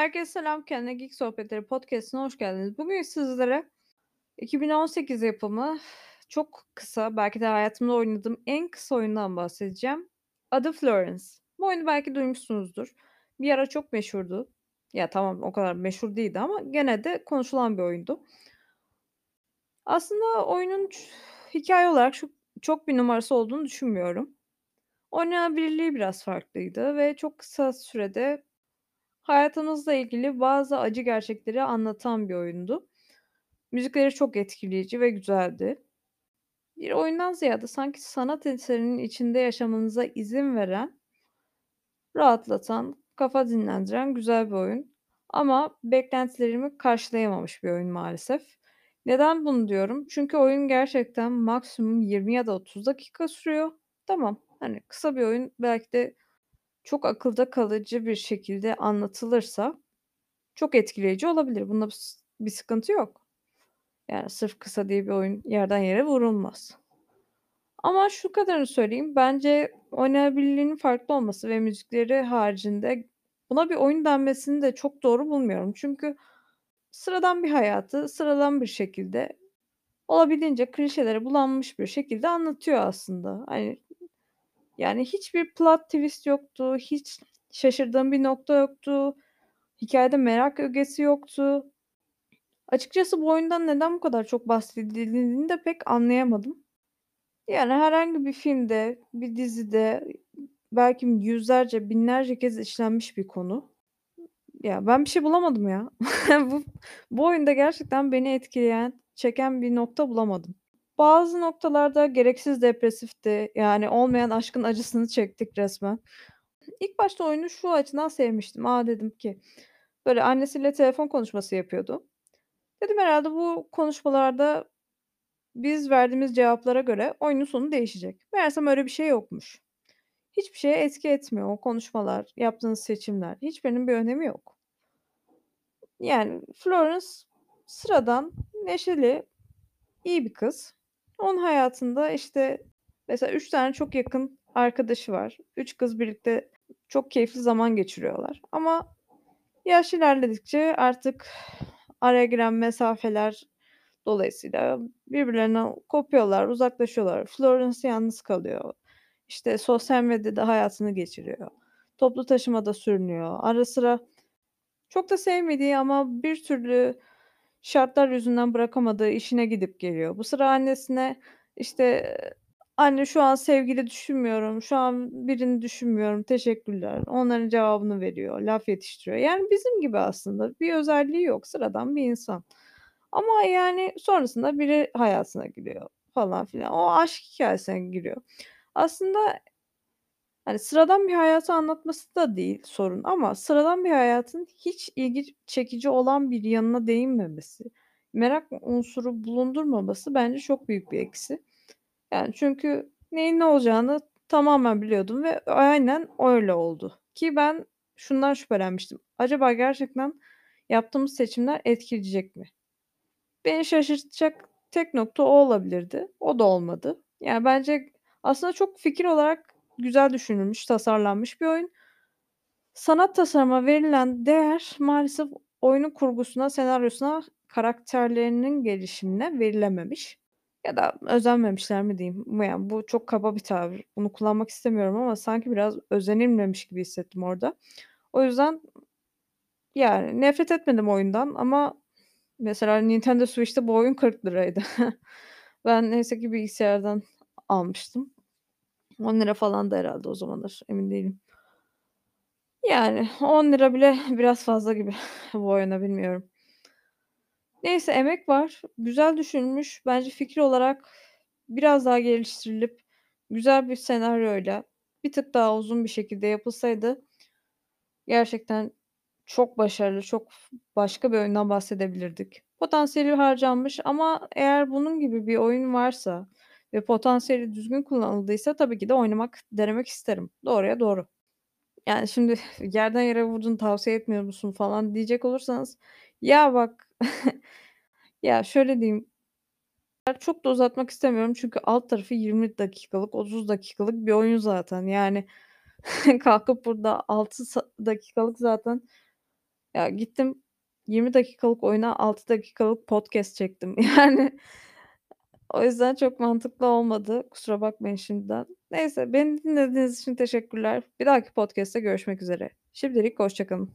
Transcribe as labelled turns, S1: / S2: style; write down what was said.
S1: Herkese selam, Kendine Geek Sohbetleri podcast'ine hoş geldiniz. Bugün sizlere 2018 yapımı çok kısa, belki de hayatımda oynadığım en kısa oyundan bahsedeceğim. Adı Florence. Bu oyunu belki duymuşsunuzdur. Bir ara çok meşhurdu. Ya tamam o kadar meşhur değildi ama gene de konuşulan bir oyundu. Aslında oyunun ç hikâye olarak çok çok bir numarası olduğunu düşünmüyorum. Oynanabilirliği biraz farklıydı ve çok kısa sürede hayatımızla ilgili bazı acı gerçekleri anlatan bir oyundu. Müzikleri çok etkileyici ve güzeldi. Bir oyundan ziyade sanki sanat eserinin içinde yaşamanıza izin veren, rahatlatan, kafa dinlendiren güzel bir oyun. Ama beklentilerimi karşılayamamış bir oyun maalesef. Neden bunu diyorum? Çünkü oyun gerçekten maksimum 20 ya da 30 dakika sürüyor. Tamam, hani kısa bir oyun belki de çok akılda kalıcı bir şekilde anlatılırsa çok etkileyici olabilir. Bunda bir sıkıntı yok. Yani sırf kısa diye bir oyun yerden yere vurulmaz. Ama şu kadarını söyleyeyim, bence oynanabilirliğinin farklı olması ve müzikleri haricinde buna bir oyun denmesini de çok doğru bulmuyorum. Çünkü sıradan bir hayatı sıradan bir şekilde, olabildiğince klişelere bulanmış bir şekilde anlatıyor aslında. Hani, yani hiçbir plot twist yoktu, hiç şaşırdığım bir nokta yoktu, hikâyede merak ögesi yoktu. Açıkçası bu oyundan neden bu kadar çok bahsedildiğini de pek anlayamadım. Yani herhangi bir filmde, bir dizide, belki yüzlerce, binlerce kez işlenmiş bir konu. Ya, ben bir şey bulamadım ya. Bu bu oyunda gerçekten beni etkileyen, çeken bir nokta bulamadım. Bazı noktalarda gereksiz depresifti. Yani olmayan aşkın acısını çektik resmen. İlk başta oyunu şu açıdan sevmiştim. A, dedim ki, böyle annesiyle telefon konuşması yapıyordu. Dedim herhâlde bu konuşmalarda biz verdiğimiz cevaplara göre oyunun sonu değişecek. Meğersem öyle bir şey yokmuş. Hiçbir şeye etki etmiyor o konuşmalar, yaptığınız seçimler. Hiçbirinin bir önemi yok. Yani Florence sıradan, neşeli, iyi bir kız. Onun hayatında, işte, mesela 3 tane çok yakın arkadaşı var. 3 kız birlikte çok keyifli zaman geçiriyorlar ama yaş ilerledikçe artık araya giren mesafeler dolayısıyla birbirlerinden kopuyorlar, uzaklaşıyorlar. Florence yalnız kalıyor. İşte, sosyal medyada hayatını geçiriyor. Toplu taşımada sürünüyor. Ara sıra çok da sevmediği ama bir türlü şartlar yüzünden bırakamadığı işine gidip geliyor. Bu sıra annesine, işte, "Anne, şu an sevgili düşünmüyorum, şu an birini düşünmüyorum, teşekkürler." Onların cevabını veriyor, laf yetiştiriyor. Yani bizim gibi aslında. Bir özelliği yok, sıradan bir insan. Ama, yani, sonrasında biri hayatına giriyor falan filan. O aşk hikâyesine giriyor. Aslında hani, sıradan bir hayatı anlatması da değil sorun ama sıradan bir hayatın hiç ilgi çekici olan bir yanına değinmemesi, merak unsuru bulundurmaması bence çok büyük bir eksi. Yani, çünkü neyin ne olacağını tamamen biliyordum ve aynen öyle oldu ki ben şundan şüphelenmiştim. Acaba gerçekten yaptığımız seçimler etkileyecek mi? Beni şaşırtacak tek nokta o olabilirdi. O da olmadı. Yani, bence aslında çok fikir olarak güzel düşünülmüş, tasarlanmış bir oyun. Sanat tasarıma verilen değer maalesef oyunun kurgusuna, senaryosuna, karakterlerinin gelişimine verilememiş ya da özenmemişler mi diyeyim? Yani, bu çok kaba bir tabir. Bunu kullanmak istemiyorum ama sanki biraz özenilmemiş gibi hissettim orada. O yüzden yani, nefret etmedim oyundan ama mesela Nintendo Switch'te bu oyun ₺40'ydı. Ben neyse ki bilgisayardan almıştım. ₺10 falandı herhâlde o zamanlar, emin değilim. Yani, ₺10 bile biraz fazla gibi bu oyuna, bilmiyorum. Neyse, emek var, güzel düşünülmüş. Bence fikir olarak biraz daha geliştirilip güzel bir senaryoyla bir tık daha uzun bir şekilde yapılsaydı gerçekten çok başarılı, çok başka bir oyundan bahsedebilirdik. Potansiyeli harcanmış ama eğer bunun gibi bir oyun varsa ve potansiyeli düzgün kullanıldıysa tabii ki de oynamak, denemek isterim. Doğruya doğru. Yani, şimdi "Yerden yere vurdun, tavsiye etmiyor musun?" falan diyecek olursanız, ya bak, ya şöyle diyeyim, çok da uzatmak istemiyorum çünkü alt tarafı 20 dakikalık, 30 dakikalık bir oyun zaten. Yani, kalkıp burada 6 sa dakikalık zaten Ya, gittim 20 dakikalık oyuna 6 dakikalık podcast çektim. Yani, o yüzden çok mantıklı olmadı. Kusura bakmayın şimdiden. Neyse, beni dinlediğiniz için teşekkürler. Bir dahaki podcast'te görüşmek üzere. Şimdilik hoşça kalın.